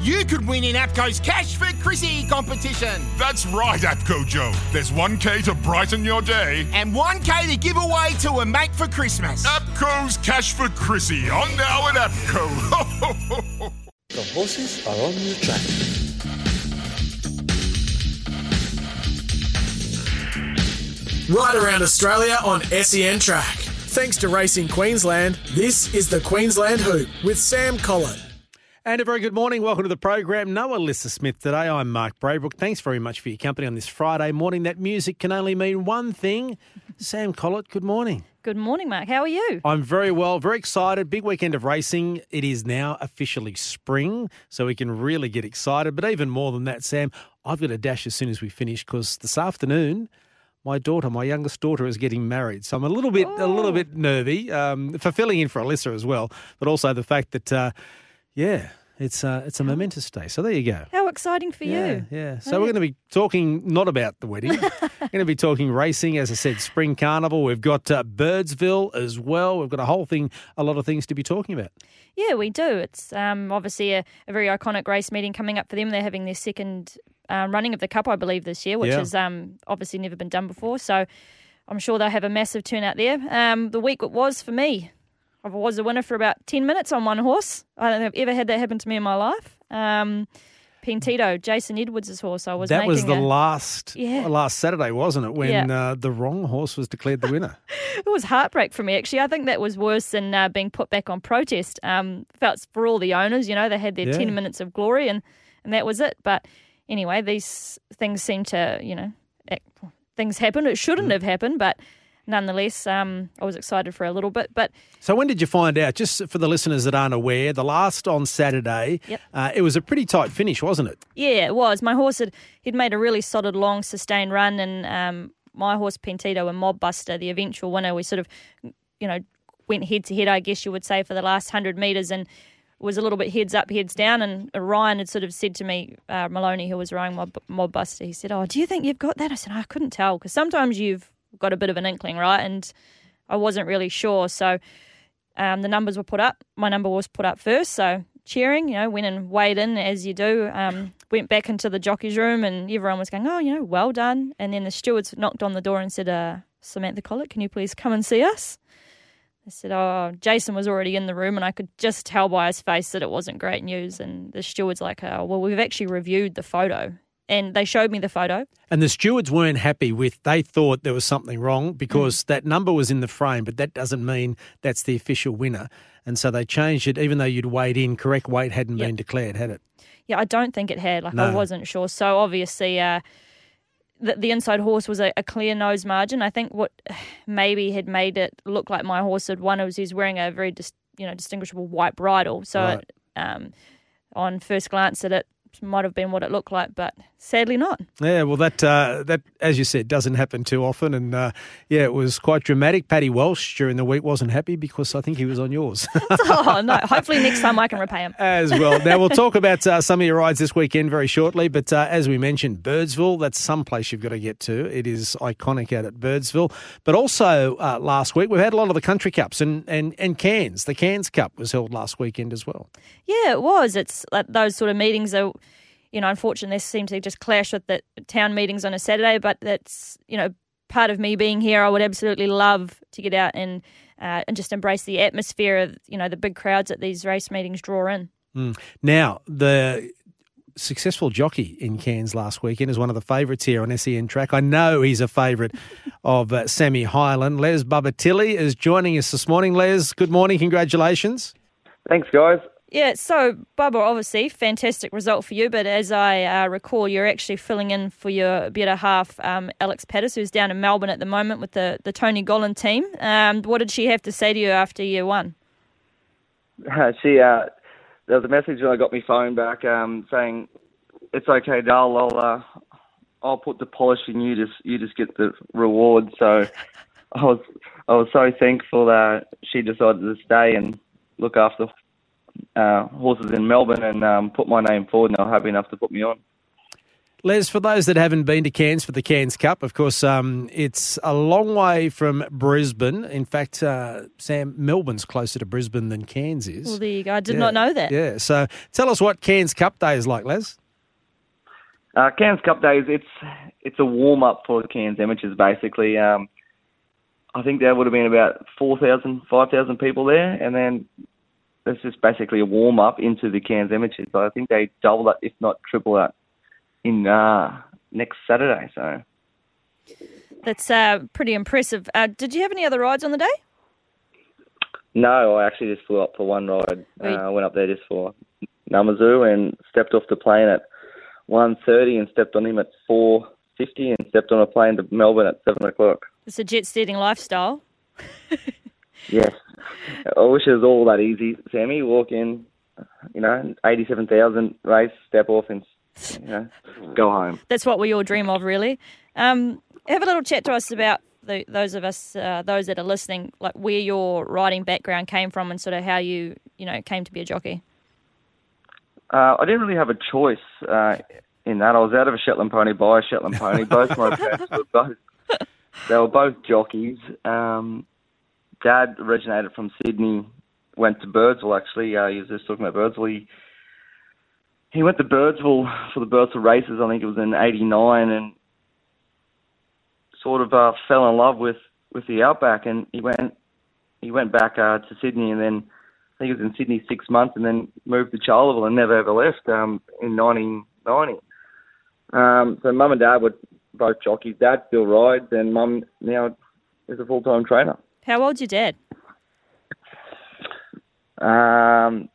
you could win in APCO's Cash for Chrissy competition. That's right, APCO Joe. There's 1K to brighten your day. And 1K to give away to a mate for Christmas. APCO's Cash for Chrissy on now at APCO. the horses are on the track. Right around Australia on SEN Track. Thanks to Racing Queensland, this is the Queensland Hoop with Sam Collett. And a very good morning. Welcome to the program. No Alyssa Smith today. I'm Mark Braybrook. Thanks very much for your company on this Friday morning. That music can only mean one thing. Sam Collett, good morning. Good morning, Mark. How are you? I'm very well, very excited. Big weekend of racing. It is now officially spring, so we can really get excited. But even more than that, Sam, I've got a dash as soon as we finish because this afternoon, my daughter, my youngest daughter, is getting married. So I'm a little bit, a little bit nervy um, for filling in for Alyssa as well, but also the fact that, uh, yeah, it's uh, it's a momentous day. So there you go. How exciting for Yeah, you. yeah. So we're going to be talking not about the wedding. we're going to be talking racing, as I said, spring carnival. We've got uh, Birdsville as well. We've got a whole thing, a lot of things to be talking about. Yeah, we do. It's um, obviously a, a very iconic race meeting coming up for them. They're having their second uh, running of the Cup, I believe, this year, which Yeah. has um, obviously never been done before. So I'm sure they'll have a massive turnout there. Um, the week it was for me, I was a winner for about 10 minutes on one horse. I don't think I've ever had that happen to me in my life. Um, Pentito, Jason Edwards' horse. I was that was the a- last Yeah. last Saturday, wasn't it? When Yeah. uh, the wrong horse was declared the winner. It was heartbreak for me, actually. I think that was worse than uh, being put back on protest. Um, felt for all the owners, you know, they had their Yeah. 10 minutes of glory and, and that was it. But anyway, these things seem to, you know, act, things happen. It shouldn't Mm. have happened, but nonetheless, um, I was excited for a little bit. But so when did you find out? Just for the listeners that aren't aware, the last on Saturday, Yep. uh, it was a pretty tight finish, wasn't it? yeah, it was. My horse had he'd made a really solid, long, sustained run, and um, my horse Pentito and Mobbuster, the eventual winner, we sort of, you know, went head to head, I guess you would say, for the last hundred meters, and was a little bit heads up, heads down. And Ryan had sort of said to me, uh, Maloney, who was riding Mob, Mobbuster, he said, "Oh, do you think you've got that?" I said, "I couldn't tell because sometimes you've got a bit of an inkling, right?" And I wasn't really sure, so um, the numbers were put up. My number was put up first, so cheering, you know, went and weighed in as you do. Um, went back into the jockey's room, and everyone was going, "Oh, you know, well done." And then the stewards knocked on the door and said, uh, "Samantha Collett, can you please come and see us?" I said, "Oh, Jason was already in the room, and I could just tell by his face that it wasn't great news." And the steward's like, "Oh, well, we've actually reviewed the photo." And they showed me the photo. And the stewards weren't happy with, they thought there was something wrong Mm. because that number was in the frame, but that doesn't mean that's the official winner. And so they changed it, even though you'd weighed in, correct weight hadn't Yep. been declared, had it? Yeah, I don't think it had. Like I wasn't sure. So obviously, uh, the, the inside horse was a, a clear nose margin. I think what maybe had made it look like my horse had won was he's wearing a very dis, you know distinguishable white bridle. So Right. it, um, on first glance at it, might have been what it looked like, but sadly not. Yeah, well, that uh, that as you said doesn't happen too often, and uh, yeah, it was quite dramatic. Paddy Walsh during the week wasn't happy because I think he was on yours oh no! Hopefully next time I can repay him. as well. Now we'll talk about uh, some of your rides this weekend very shortly, but uh, as we mentioned, Birdsville that's some place you've got to get to. It is iconic out at Birdsville, but also uh, last week we've had a lot of the country cups and and and Cairns. The Cairns Cup was held last weekend as well. Yeah, it was. It's like those sort of meetings are, you know, unfortunately, they seem to just clash with the town meetings on a Saturday. But that's, you know, part of me being here. I would absolutely love to get out and uh, and just embrace the atmosphere of, you know, the big crowds that these race meetings draw in. Now, the successful jockey in Cairns last weekend is one of the favourites here on SEN track. I know he's a favourite of uh, Sammy Highland. Les Bubba Tilley is joining us this morning. Les, good morning. Congratulations. Thanks, guys. Yeah, so Bubba, obviously, fantastic result for you. But as I uh, recall, you're actually filling in for your better half, um, Alex Pettis, who's down in Melbourne at the moment with the, the Tony Gollan team. Um, what did she have to say to you after year one? she uh, there was a message when I got my phone back um, saying, "It's okay, Dal. I'll uh, I'll put the polish in you. Just you just get the reward." So I was I was so thankful that she decided to stay and look after uh, horses in Melbourne and um, put my name forward. And they were happy enough to put me on. Les, for those that haven't been to Cairns for the Cairns Cup, of course, um, it's a long way from Brisbane. In fact, uh, Sam, Melbourne's closer to Brisbane than Cairns is. Well, there you go. I did Yeah. not know that. Yeah. So tell us what Cairns Cup Day is like, Les. Uh, Cairns Cup Days, it's it's a warm up for the Cairns amateurs basically. Um, I think there would have been about 4,000, 5,000 people there, and then it's just basically a warm up into the Cairns amateurs. So I think they double that, if not triple that, in uh, next Saturday. So That's uh, pretty impressive. Uh, did you have any other rides on the day? no, I actually just flew up for one ride. Uh, I went up there just for Namazoo and stepped off the plane at 1.30 and stepped on him at 4.50 and stepped on a plane to Melbourne at 7 o'clock. It's a jet setting lifestyle. Yes. I wish it was all that easy, Sammy. Walk in, you know, 87,000 race, step off and, you know, go home. That's what we all dream of, really. Um, have a little chat to us about the, those of us, uh, those that are listening, like where your riding background came from and sort of how you, you know, came to be a jockey. Uh, I didn't really have a choice uh, in that. I was out of a Shetland pony by a Shetland pony. Both my parents were both, they were both jockeys. Um, Dad originated from Sydney, went to Birdsville actually. Uh, he was just talking about Birdsville. He, he went to Birdsville for the Birdsville races. I think it was in '89, and sort of uh, fell in love with with the outback. And he went he went back uh, to Sydney, and then I think he was in Sydney six months, and then moved to Charleville and never ever left um, in 1990. Um, so mum and dad were both jockeys. Dad still rides, and mum now is a full time trainer. How old's your dad? Um,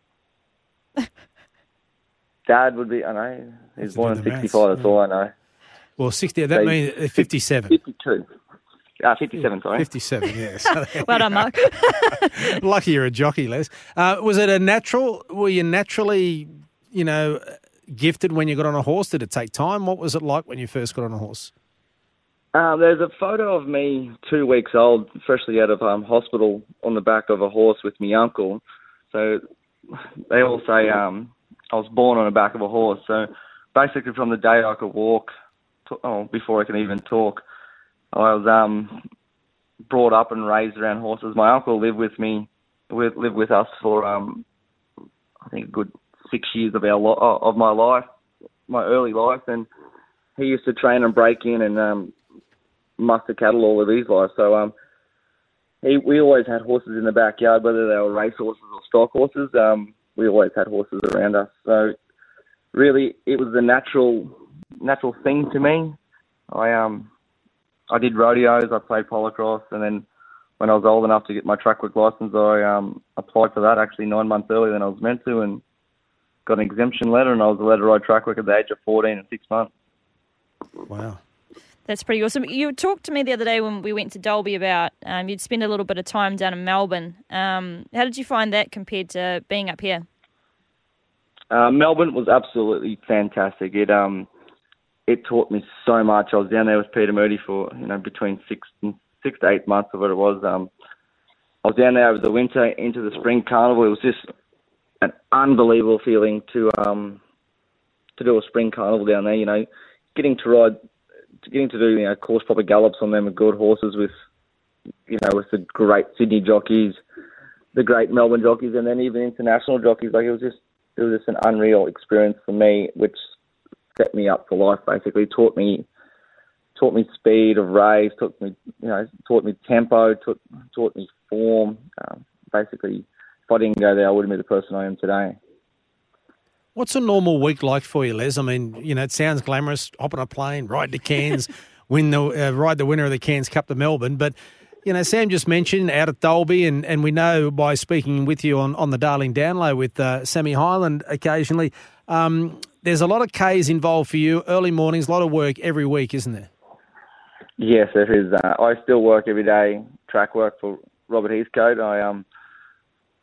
Dad would be, I know, he Have was born in the maths, 65, that's all I know. Well, 60, that So- means uh, 57. 52. Uh, 57, sorry. 57, yes. Well done, Mark. lucky you're a jockey, Les. Uh, was it a natural, were you naturally, you know, gifted when you got on a horse? Did it take time? What was it like when you first got on a horse? Um, there's a photo of me two weeks old, freshly out of um, hospital, on the back of a horse with my uncle. So they all say um, I was born on the back of a horse. So basically, from the day I could walk, to, oh, before I can even talk, I was um, brought up and raised around horses. My uncle lived with me, with, lived with us for um, I think a good six years of our lo- of my life, my early life, and he used to train and break in and um, muster cattle all of his life. So um, he we always had horses in the backyard, whether they were race horses or stock horses. Um, we always had horses around us. So really, it was a natural natural thing to me. I um I did rodeos, I played polocrosse, and then when I was old enough to get my track work license, I um applied for that actually nine months earlier than I was meant to, and got an exemption letter, and I was allowed to ride track work at the age of 14 and six months. Wow. That's pretty awesome. You talked to me the other day when we went to Dalby about um, you'd spend a little bit of time down in Melbourne. Um, how did you find that compared to being up here? Uh, Melbourne was absolutely fantastic. It um, it taught me so much. I was down there with Peter Moody for you know between six and six to eight months of what it was. Um, I was down there over the winter into the spring carnival. It was just an unbelievable feeling to um, to do a spring carnival down there. You know, getting to ride, getting to do you know course proper gallops on them with good horses with you know with the great Sydney jockeys, the great Melbourne jockeys, and then even international jockeys. Like it was just it was just an unreal experience for me, which set me up for life. Basically, taught me taught me speed of race, taught me you know taught me tempo, taught taught me form. Um, basically, if I didn't go there, I wouldn't be the person I am today. What's a normal week like for you, Les? I mean, you know, it sounds glamorous. Hop on a plane, ride to Cairns, win the uh, ride the winner of the Cairns Cup to Melbourne. But you know, Sam just mentioned out at Dalby, and, and we know by speaking with you on, on the Darling Download with uh, Sammy Highland occasionally, um, there's a lot of K's involved for you. Early mornings, a lot of work every week, isn't there? Yes, it is. Uh, I still work every day, track work for Robert Heathcote. I um,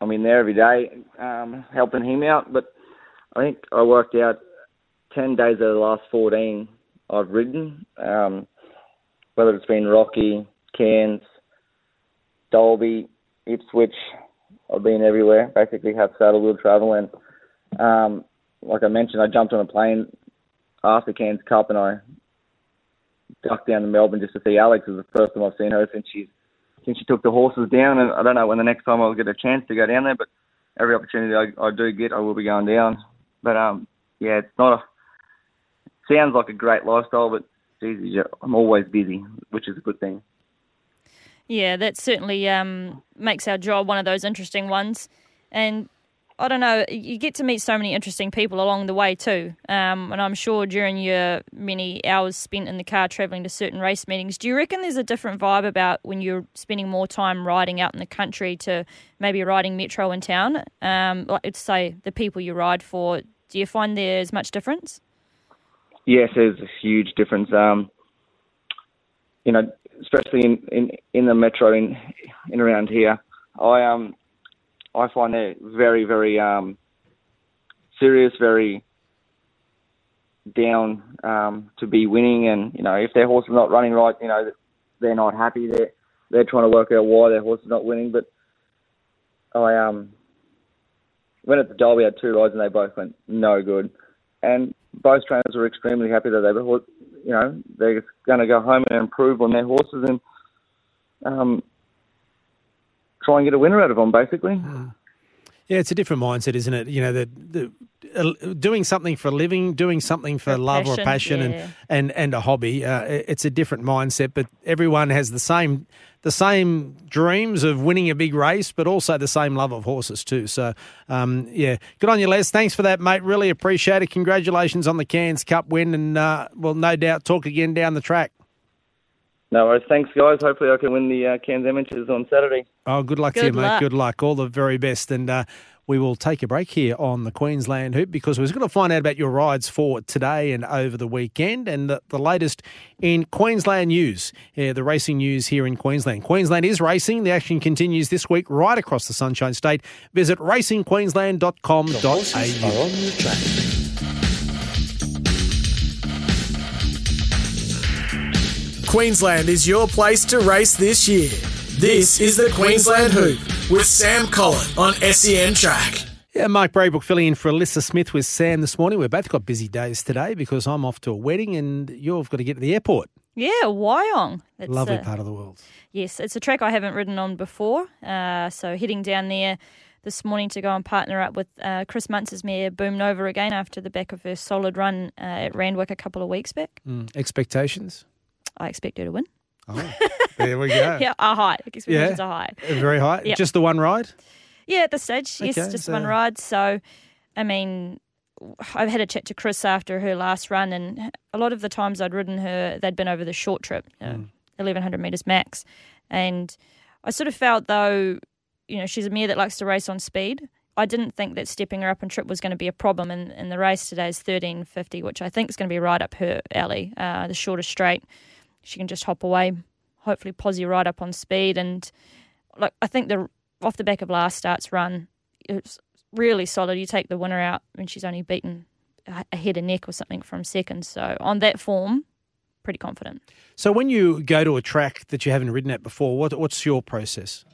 I'm in there every day, um, helping him out. But I think I worked out ten days out of the last fourteen I've ridden. Um, whether it's been Rocky, Cairns, Dalby, Ipswich, I've been everywhere. Basically, have saddle wheel travel, and um, like I mentioned, I jumped on a plane after Cairns Cup, and I ducked down to Melbourne just to see Alex. It was the first time I've seen her since she's since she took the horses down, and I don't know when the next time I'll get a chance to go down there, but every opportunity I, I do get, I will be going down. But um, yeah, it's not a sounds like a great lifestyle, but geez, I'm always busy, which is a good thing. Yeah, that certainly um, makes our job one of those interesting ones. And I don't know, you get to meet so many interesting people along the way too. Um, and I'm sure during your many hours spent in the car travelling to certain race meetings, do you reckon there's a different vibe about when you're spending more time riding out in the country to maybe riding metro in town? Um, like, let's say the people you ride for, do you find there's much difference? Yes, there's a huge difference. Um, you know, especially in, in, in the metro in in around here, I um I find they're very very um serious, very down um, to be winning, and you know if their horse is not running right, you know they're not happy. They're they're trying to work out why their horse is not winning. But I um went at the Derby, had two rides and they both went no good, and both trainers were extremely happy that they were, you know, they're going to go home and improve on their horses and um, try and get a winner out of them, basically. Yeah, it's a different mindset, isn't it? You know, the, the uh, doing something for a living, doing something for, For love or passion, passion, yeah. and, and and a hobby. Uh, it's a different mindset, but everyone has the same the same dreams of winning a big race, but also the same love of horses too. So, um, yeah, good on you, Les. Thanks for that, mate. Really appreciate it. Congratulations on the Cairns Cup win, and uh, we'll no doubt talk again down the track. No worries. Thanks, guys. Hopefully, I can win the uh, Cairns Amateurs on Saturday. Oh, good luck to Good you, mate. luck. Good luck. All the very best. And uh, we will take a break here on the Queensland Hoop because we're going to find out about your rides for today and over the weekend and the, the latest in Queensland news, yeah, the racing news here in Queensland. Queensland is racing. The action continues this week right across the Sunshine State. Visit The horses racingqueensland.com.au. are on the track. Queensland is your place to race this year. This is the Queensland Hoop with Sam Collett on SEN Track. Yeah, Mike Braybrook filling in for Alyssa Smith with Sam this morning. We've both got busy days today because I'm off to a wedding and you've got to get to the airport. Yeah, Wyong. It's, Lovely uh, part of the world. Yes, it's a track I haven't ridden on before. Uh, so heading down there this morning to go and partner up with uh, Chris Munce's mare Boom Nova again after the back of her solid run uh, at Randwick a couple of weeks back. Mm. Expectations? I expect her to win. Oh, there we go. Yeah, are high. Expectations are high. Very high. Yep. Just the one ride? Yeah, at this stage, yes, Okay, just so- one ride. So, I mean, I've had a chat to Chris after her last run, and a lot of the times I'd ridden her, they'd been over the short trip, you know, 1100 metres max. And I sort of felt, though, you know, she's a mare that likes to race on speed. I didn't think that stepping her up in trip was going to be a problem. And, and the race today is 1350, which I think is going to be right up her alley, uh, the shortest straight. She can just hop away, hopefully posse right up on speed. And like I think the off the back of last start's run, it's really solid. You take the winner out, and she's only beaten a a head and neck or something from second. So on that form, pretty confident. So when you go to a track that you haven't ridden at before, what, what's your process?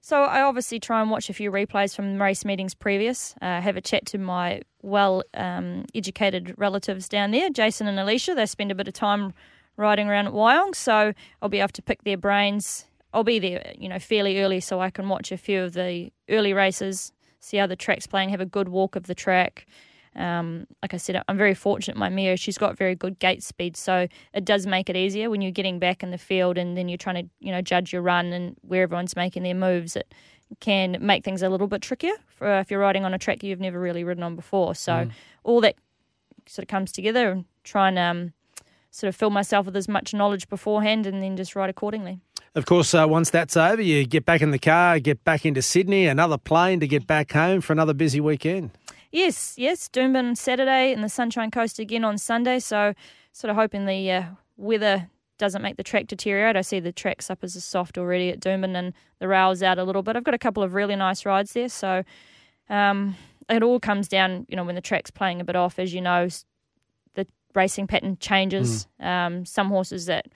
So I obviously try and watch a few replays from race meetings previous. Uh, have a chat to my well um, educated relatives down there, Jason and Alicia. They spend a bit of time riding around at Wyong, so I'll be able to pick their brains. I'll be there, you know, fairly early, so I can watch a few of the early races, see how the track's playing, have a good walk of the track. Um, like I said, I'm very fortunate. My mare, she's got very good gate speed, so it does make it easier when you're getting back in the field and then you're trying to, you know, judge your run and where everyone's making their moves. It can make things a little bit trickier for if you're riding on a track you've never really ridden on before. So all that sort of comes together and try and um, sort of fill myself with as much knowledge beforehand and then just ride accordingly. Of course, uh, once that's over, you get back in the car, get back into Sydney, another plane to get back home for another busy weekend. Yes, yes, Doomben Saturday and the Sunshine Coast again on Sunday. So, sort of hoping the uh, weather doesn't make the track deteriorate. I see the track's up as a soft already at Doomben and the rail's out a little bit. I've got a couple of really nice rides there. So, um, it all comes down, you know, when the track's playing a bit off, as you know, racing pattern changes. Um, some horses that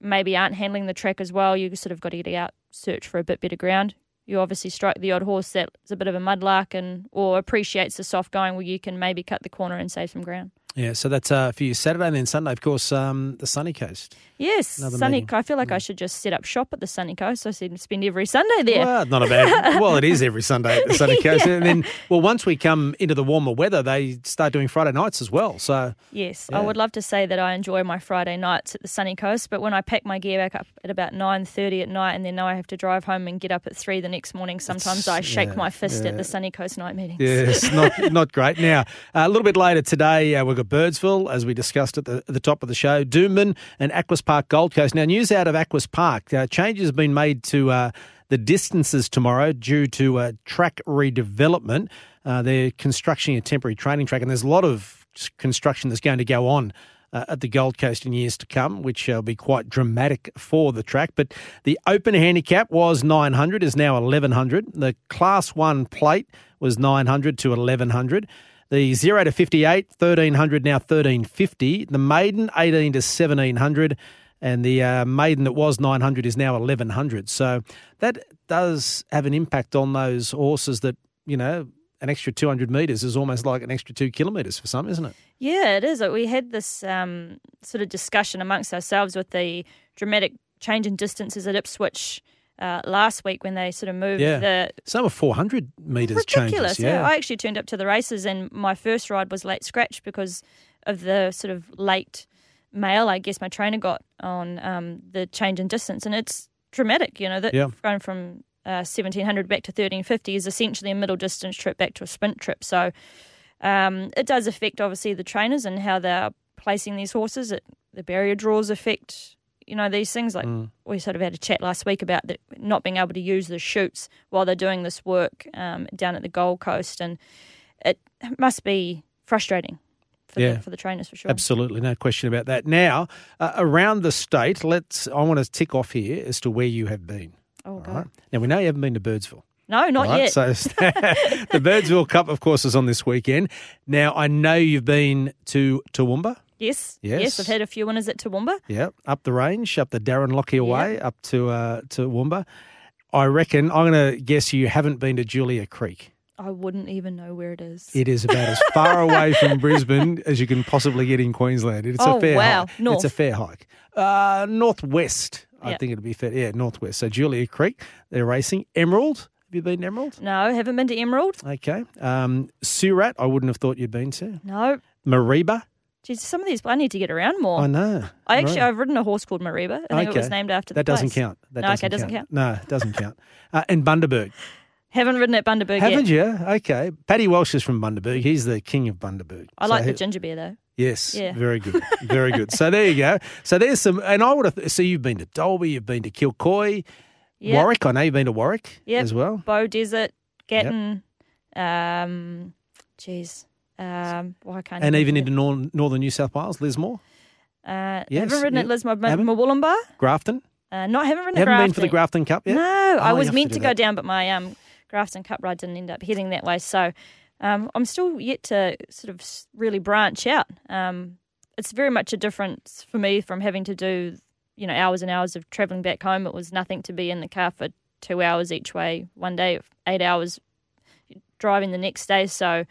maybe aren't handling the track as well, you sort of got to get out, search for a bit better ground. You obviously strike the odd horse that's a bit of a mudlark and or appreciates the soft going where you can maybe cut the corner and save some ground. Yeah, so that's uh, for you Saturday and then Sunday, of course, um, the sunny coast. Yes, Another sunny. meeting. I feel like I should just set up shop at the sunny coast. I to spend every Sunday there. Well, not a bad. well, it is every Sunday at the sunny coast, and then well, once we come into the warmer weather, they start doing Friday nights as well. So Yes, Yeah. I would love to say that I enjoy my Friday nights at the sunny coast, but when I pack my gear back up at about nine thirty at night, and then now I have to drive home and get up at three the next morning, sometimes I shake yeah, my fist yeah. at the sunny coast night meetings. Yes, not not great. Now, a little bit later today, uh, we've got Birdsville, as we discussed at the, at the top of the show, Doomben and Aquis Park Gold Coast. Now, news out of Aquis Park. Uh, changes have been made to uh, the distances tomorrow due to uh, track redevelopment. Uh, they're constructing a temporary training track, and there's a lot of construction that's going to go on uh, at the Gold Coast in years to come, which will be quite dramatic for the track. But the open handicap was 900, is now 1100. The Class 1 plate was 900 to 1100. The 0 to 58, 1300, now 1350. The maiden, 18 to 1700. And the uh, maiden that was 900 is now 1100. So that does have an impact on those horses that, you know, an extra 200 metres is almost like an extra two kilometres for some, isn't it? Yeah, it is. We had this um, sort of discussion amongst ourselves with the dramatic change in distances at Ipswich uh, last week when they sort of moved Yeah. the Some are 400 metres ridiculous. changes. Yeah. I actually turned up to the races, and my first ride was late scratch because of the sort of late mail. I guess my trainer got on um, the change in distance, and it's dramatic. You know that Yeah. going from uh, seventeen hundred back to thirteen fifty is essentially a middle distance trip back to a sprint trip. So um, it does affect obviously the trainers and how they're placing these horses. It, the barrier draws affect you know these things. Like Mm. we sort of had a chat last week about the, not being able to use the shoots while they're doing this work um, down at the Gold Coast, and it must be frustrating for, Yeah. the, for the trainers for sure. Absolutely, no question about that. Now, uh, around the state, let's. I want to tick off here as to where you have been. Oh, God. right? Now we know you haven't been to Birdsville. No, not right? yet. So the Birdsville Cup, of course, is on this weekend. Now I know you've been to Toowoomba. Yes, Yes. yes, I've had a few winners at Toowoomba. Yeah, up the range, up the Darren Lockyer way, up to uh, Toowoomba. I reckon I'm going to guess you haven't been to Julia Creek. I wouldn't even know where it is. It is about as far away from Brisbane as you can possibly get in Queensland. It's Oh, a fair wow. hike. North. It's a fair hike. Uh, northwest, I think it'd be fair. Yeah, northwest. So Julia Creek, they're racing. Emerald. Have you been to Emerald? no, haven't been to Emerald. Okay. Um, Surat, I wouldn't have thought you'd been to. No. Mareeba. Geez, some of these, I need to get around more. I know. I actually, Right. I've ridden a horse called Mareeba. I think it was named after the That doesn't place. count. That No, okay, doesn't count. No, it doesn't count. Uh, and Bundaberg. Haven't ridden at Bundaberg Haven't yet. you? Okay. Paddy Walsh is from Bundaberg. He's the king of Bundaberg. I So like the he- ginger beer though. Yes. Yeah. Very good. Very good. So there you go. So there's some, and I would have, so you've been to Dalby, you've been to Kilcoy, Yep. Warwick. I know you've been to Warwick Yep. as well. Beaudesert, Gatton, um, geez, um, why can't And even into nor- northern New South Wales, Lismore, uh, Yes, haven't ridden yep. at Lismore, Haven't? Murwillumbah. Grafton. Uh, not haven't ridden haven't been for the Grafton. Cup yet? No, I Oh, you was meant do to, go down, but my um, Grafton Cup ride didn't end up heading that way. So um, I'm still yet to sort of really branch out. Um, it's very much a difference for me from having to do, you know, hours and hours of travelling back home. It was nothing to be in the car for two hours each way one day, eight hours driving the next day. So.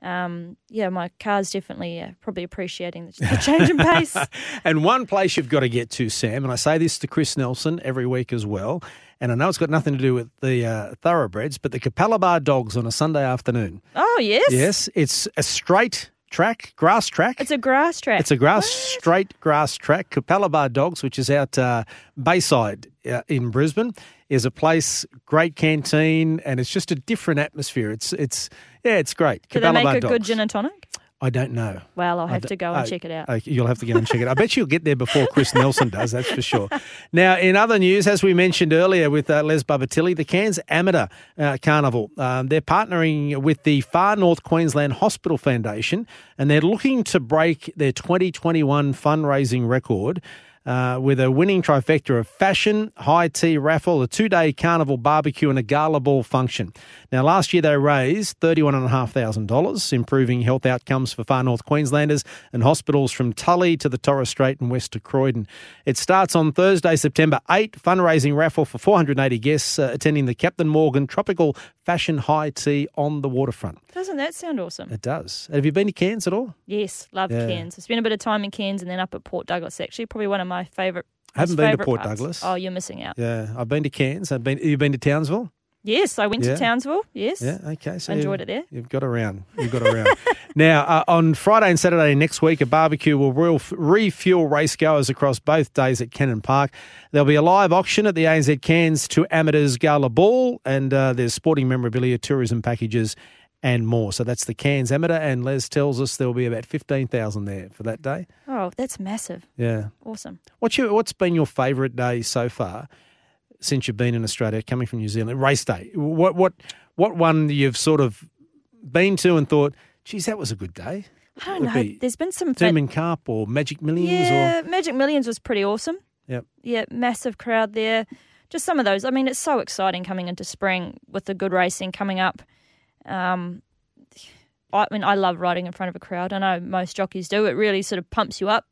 Um, yeah, my car's definitely uh, probably appreciating the, the change in pace. And one place you've got to get to, Sam, and I say this to Chris Nelson every week as well, and I know it's got nothing to do with the uh, thoroughbreds, but the Capalaba Dogs on a Sunday afternoon. Oh yes, Yes, it's a straight track, grass track. It's a grass track. It's a grass, straight grass track. Capalaba Dogs, which is out uh, Bayside uh, in Brisbane, is a place, great canteen, and it's just a different atmosphere. It's it's yeah, it's great. Do they make Bar a good gin and tonic? I don't know. Well, I'll have d- to go and oh, check it out. Okay, you'll have to go and check it. I bet you'll get there before Chris Nelson does. That's for sure. Now, in other news, as we mentioned earlier with uh, Les Bubba Tilley, the Cairns Amateur uh, Carnival, um, they're partnering with the Far North Queensland Hospital Foundation, and they're looking to break their 2021 fundraising record. Uh, with a winning trifecta of fashion, high tea raffle, a two day carnival barbecue, and a gala ball function. Now, last year they raised $31,500, improving health outcomes for far north Queenslanders and hospitals from Tully to the Torres Strait and west to Croydon. It starts on Thursday, September 8, fundraising raffle for 480 guests uh, attending the Captain Morgan Tropical Fashion High Tea on the waterfront. Doesn't that sound awesome? It does. Have you been to Cairns at all? Yes, love Yeah. Cairns. I spent a bit of time in Cairns and then up at Port Douglas. Actually, probably one of my favourite. I haven't been to Port parts. Douglas. Oh, you're missing out. Yeah, I've been to Cairns. I've been. You've been to Townsville? Yes, I went Yeah. to Townsville. Yes. Yeah. Okay. So Enjoyed it there. You've got around. You've got around. now uh, on Friday and Saturday next week, a barbecue will real, refuel race goers across both days at Cannon Park. There'll be a live auction at the ANZ Cairns to Amateurs Gala Ball, and uh, there's sporting memorabilia, tourism packages. And more. So that's the Cairns Amateur, and Les tells us there will be about 15,000 there for that day. Oh, that's massive. Yeah. Awesome. What's your What's been your favourite day so far since you've been in Australia, coming from New Zealand? Race day. What what what one you've sort of been to and thought, geez, that was a good day. I don't know. be There's been some. Doomben Cup or Magic Millions yeah, Magic Millions was pretty awesome. or yep. Yeah, massive crowd there. Just some of those. I mean, it's so exciting coming into spring with the good racing coming up. Um, I mean, I love riding in front of a crowd. I know most jockeys do. It really sort of pumps you up,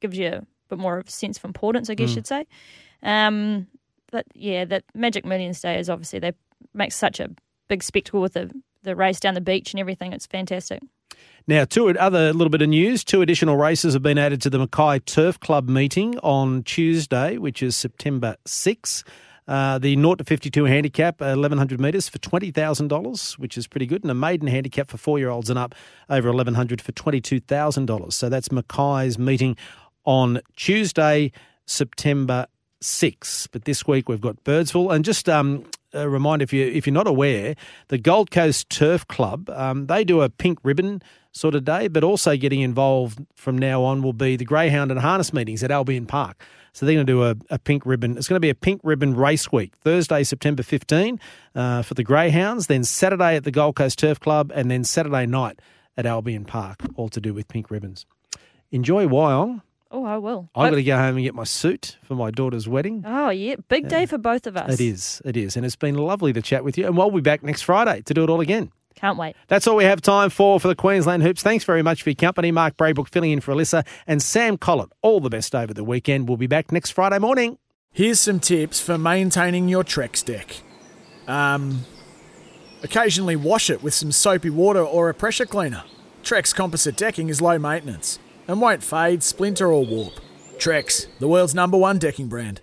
gives you a bit more of a sense of importance, I guess you'd say. Um, but yeah, that Magic Millions Day is obviously they make such a big spectacle with the the race down the beach and everything. It's fantastic. Now, two other little bit of news. Two additional races have been added to the Mackay Turf Club meeting on Tuesday, which is September 6. Uh, the 0 to 52 handicap, uh, 1100 metres for $20,000, which is pretty good, and a maiden handicap for four year olds and up over 1100 for $22,000. So that's Mackay's meeting on Tuesday, September 6. But this week we've got Birdsville. And just um, a reminder if, you, if you're not aware, the Gold Coast Turf Club, um, they do a pink ribbon sort of day, but also getting involved from now on will be the Greyhound and Harness meetings at Albion Park. So they're going to do a, a pink ribbon. It's going to be a pink ribbon race week, Thursday, September 15 uh, for the Greyhounds, then Saturday at the Gold Coast Turf Club, and then Saturday night at Albion Park, all to do with pink ribbons. Enjoy Wyong. Oh, I will. I've got to go home and get my suit for my daughter's wedding. Oh yeah, big day for both of us. It is, it is. And it's been lovely to chat with you. And we'll be back next Friday to do it all again. Can't wait. That's all we have time for for the Queensland Hoops. Thanks very much for your company. Mark Braybrook filling in for Alyssa and Sam Collett. All the best over the weekend. We'll be back next Friday morning. Here's some tips for maintaining your Trex deck. Um, occasionally wash it with some soapy water or a pressure cleaner. Trex composite decking is low maintenance and won't fade, splinter, or warp. Trex, the world's number one decking brand.